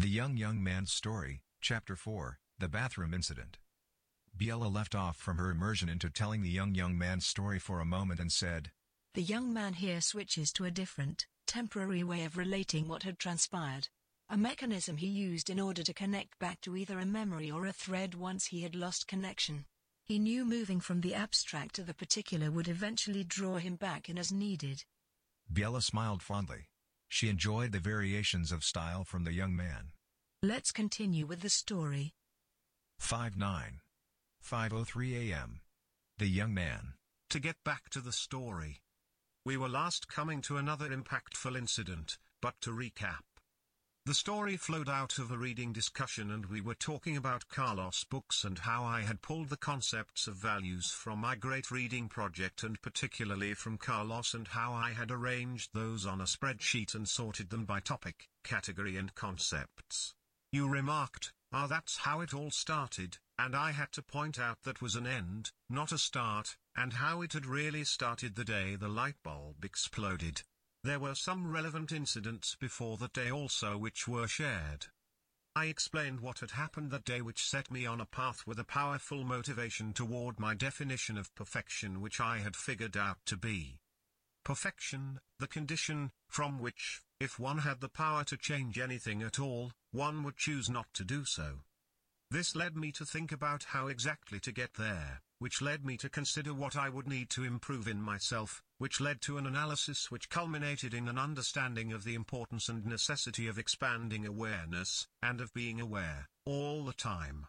The Young Young Man's Story, Chapter 4, The Bathroom Incident. Biella left off from her immersion into telling the young young man's story for a moment and said, The young man here switches to a different, temporary way of relating what had transpired. A mechanism he used in order to connect back to either a memory or a thread once he had lost connection. He knew moving from the abstract to the particular would eventually draw him back in as needed. Biella smiled fondly. She enjoyed the variations of style from the young man. Let's continue with the story. 5 9. 5.03 a.m. The young man. To get back to the story. We were last coming to another impactful incident, but to recap. The story flowed out of a reading discussion and we were talking about Carlos books and how I had pulled the concepts of values from my great reading project and particularly from Carlos and how I had arranged those on a spreadsheet and sorted them by topic, category and concepts. You remarked, ah that's how it all started, and I had to point out that was an end, not a start, and how it had really started the day the light bulb exploded. There were some relevant incidents before that day also which were shared. I explained what had happened that day which set me on a path with a powerful motivation toward my definition of perfection which I had figured out to be. Perfection, the condition, from which, if one had the power to change anything at all, one would choose not to do so. This led me to think about how exactly to get there which led me to consider what I would need to improve in myself, which led to an analysis which culminated in an understanding of the importance and necessity of expanding awareness, and of being aware, all the time.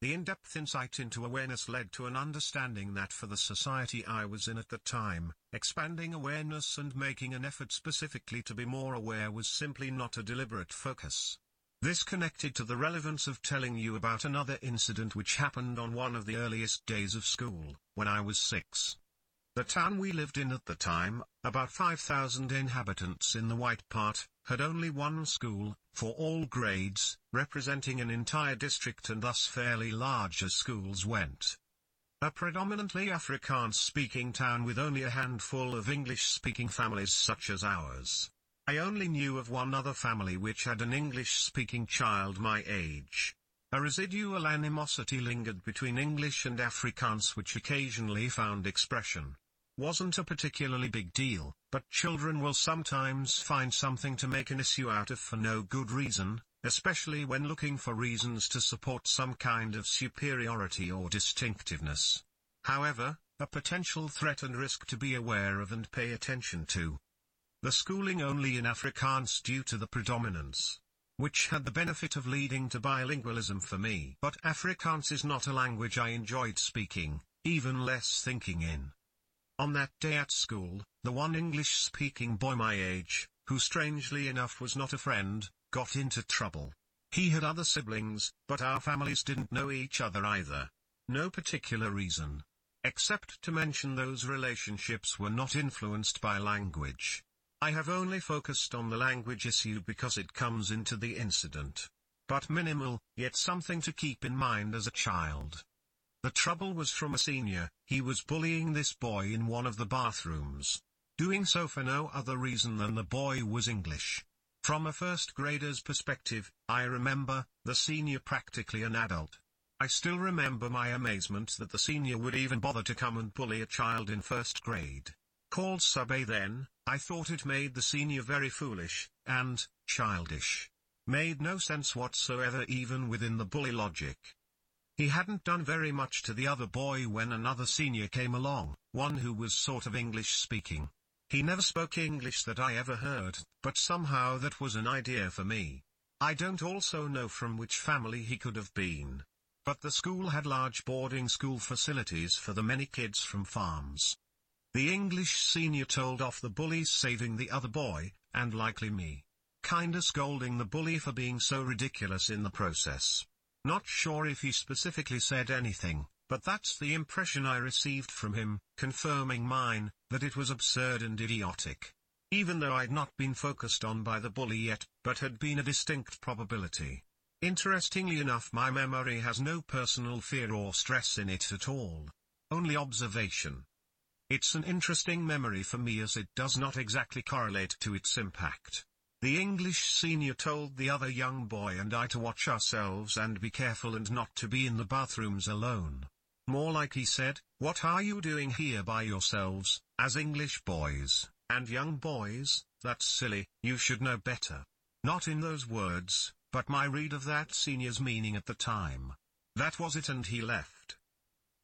The in-depth insight into awareness led to an understanding that for the society I was in at the time, expanding awareness and making an effort specifically to be more aware was simply not a deliberate focus. This connected to the relevance of telling you about another incident which happened on one of the earliest days of school, when I was six. The town we lived in at the time, about 5,000 inhabitants in the white part, had only one school, for all grades, representing an entire district and thus fairly large as schools went. A predominantly Afrikaans-speaking town with only a handful of English-speaking families such as ours. I only knew of one other family which had an English-speaking child my age. A residual animosity lingered between English and Afrikaans which occasionally found expression. Wasn't a particularly big deal, but children will sometimes find something to make an issue out of for no good reason, especially when looking for reasons to support some kind of superiority or distinctiveness. However, a potential threat and risk to be aware of and pay attention to. The schooling only in Afrikaans due to the predominance. Which had the benefit of leading to bilingualism for me. But Afrikaans is not a language I enjoyed speaking, even less thinking in. On that day at school, the one English-speaking boy my age, who strangely enough was not a friend, got into trouble. He had other siblings, but our families didn't know each other either. No particular reason. Except to mention those relationships were not influenced by language. I have only focused on the language issue because it comes into the incident. But minimal, yet something to keep in mind as a child. The trouble was from a senior, he was bullying this boy in one of the bathrooms. Doing so for no other reason than the boy was English. From a first grader's perspective, I remember, the senior practically an adult. I still remember my amazement that the senior would even bother to come and bully a child in first grade. Called sub A then, I thought it made the senior very foolish, and, childish. Made no sense whatsoever even within the bully logic. He hadn't done very much to the other boy when another senior came along, one who was sort of English speaking. He never spoke English that I ever heard, but somehow that was an idea for me. I don't also know from which family he could have been. But the school had large boarding school facilities for the many kids from farms. The English senior told off the bullies saving the other boy, and likely me. Kinda scolding the bully for being so ridiculous in the process. Not sure if he specifically said anything, but that's the impression I received from him, confirming mine, that it was absurd and idiotic. Even though I'd not been focused on by the bully yet, but had been a distinct probability. Interestingly enough my memory has no personal fear or stress in it at all. Only observation. It's an interesting memory for me as it does not exactly correlate to its impact. The English senior told the other young boy and I to watch ourselves and be careful and not to be in the bathrooms alone. More like he said, what are you doing here by yourselves, as English boys, and young boys, that's silly, you should know better. Not in those words, but my read of that senior's meaning at the time. That was it and he left.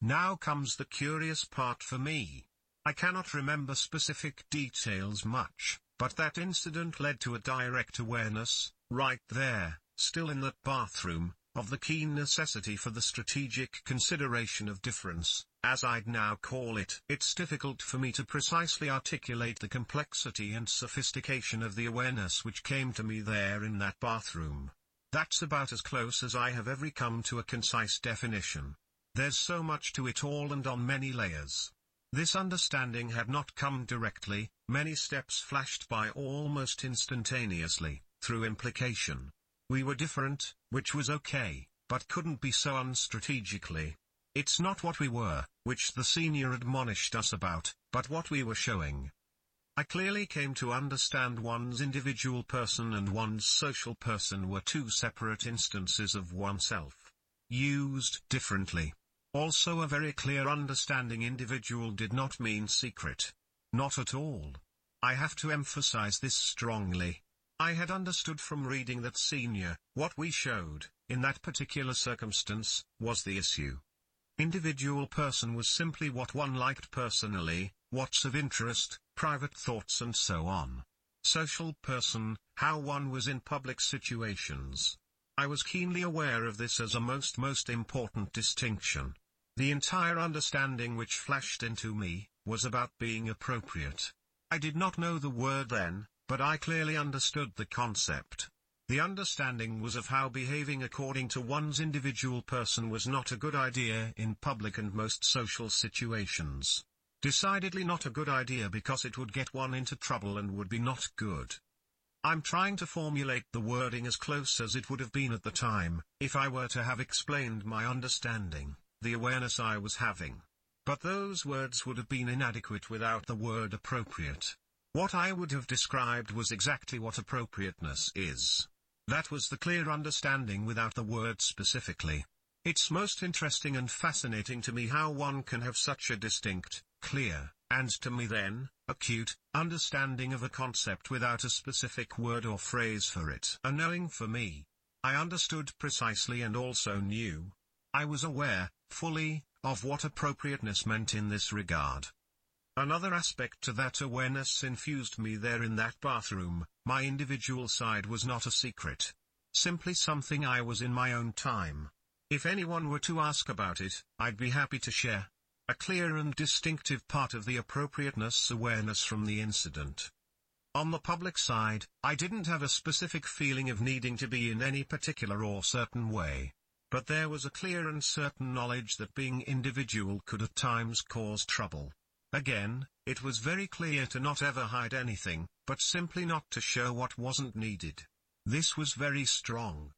Now comes the curious part for me. I cannot remember specific details much, but that incident led to a direct awareness, right there, still in that bathroom, of the keen necessity for the strategic consideration of difference, as I'd now call it. It's difficult for me to precisely articulate the complexity and sophistication of the awareness which came to me there in that bathroom. That's about as close as I have ever come to a concise definition. There's so much to it all and on many layers. This understanding had not come directly, many steps flashed by almost instantaneously, through implication. We were different, which was okay, but couldn't be so unstrategically. It's not what we were, which the senior admonished us about, but what we were showing. I clearly came to understand one's individual person and one's social person were two separate instances of oneself. Used differently. Also a very clear understanding individual did not mean secret. Not at all. I have to emphasize this strongly. I had understood from reading that senior, what we showed, in that particular circumstance, was the issue. Individual person was simply what one liked personally, what's of interest, private thoughts and so on. Social person, how one was in public situations. I was keenly aware of this as a most most important distinction. The entire understanding which flashed into me, was about being appropriate. I did not know the word then, but I clearly understood the concept. The understanding was of how behaving according to one's individual person was not a good idea in public and most social situations. Decidedly not a good idea because it would get one into trouble and would be not good. I'm trying to formulate the wording as close as it would have been at the time, if I were to have explained my understanding the awareness I was having. But those words would have been inadequate without the word appropriate. What I would have described was exactly what appropriateness is. That was the clear understanding without the word specifically. It's most interesting and fascinating to me how one can have such a distinct, clear, and to me then, acute, understanding of a concept without a specific word or phrase for it. A knowing for me. I understood precisely and also knew. I was aware, fully, of what appropriateness meant in this regard. Another aspect to that awareness infused me there in that bathroom, my individual side was not a secret. Simply something I was in my own time. If anyone were to ask about it, I'd be happy to share. A clear and distinctive part of the appropriateness awareness from the incident. On the public side, I didn't have a specific feeling of needing to be in any particular or certain way. But there was a clear and certain knowledge that being individual could at times cause trouble. Again, it was very clear to not ever hide anything, but simply not to show what wasn't needed. This was very strong.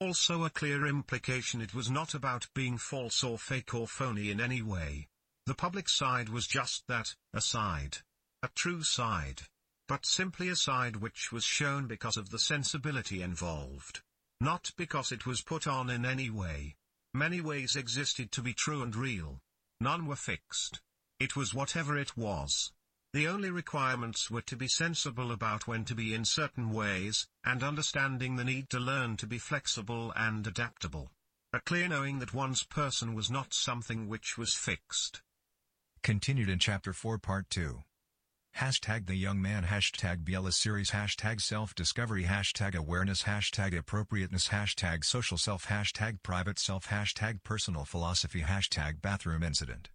Also a clear implication it was not about being false or fake or phony in any way. The public side was just that, a side. A true side. But simply a side which was shown because of the sensibility involved. Not because it was put on in any way. Many ways existed to be true and real. None were fixed. It was whatever it was. The only requirements were to be sensible about when to be in certain ways, and understanding the need to learn to be flexible and adaptable. A clear knowing that one's person was not something which was fixed. Continued in Chapter 4 Part 2 Hashtag the young man. Hashtag Biella series. Hashtag self-discovery. Hashtag awareness. Hashtag appropriateness. Hashtag social self. Hashtag private self. Hashtag personal philosophy. Hashtag bathroom incident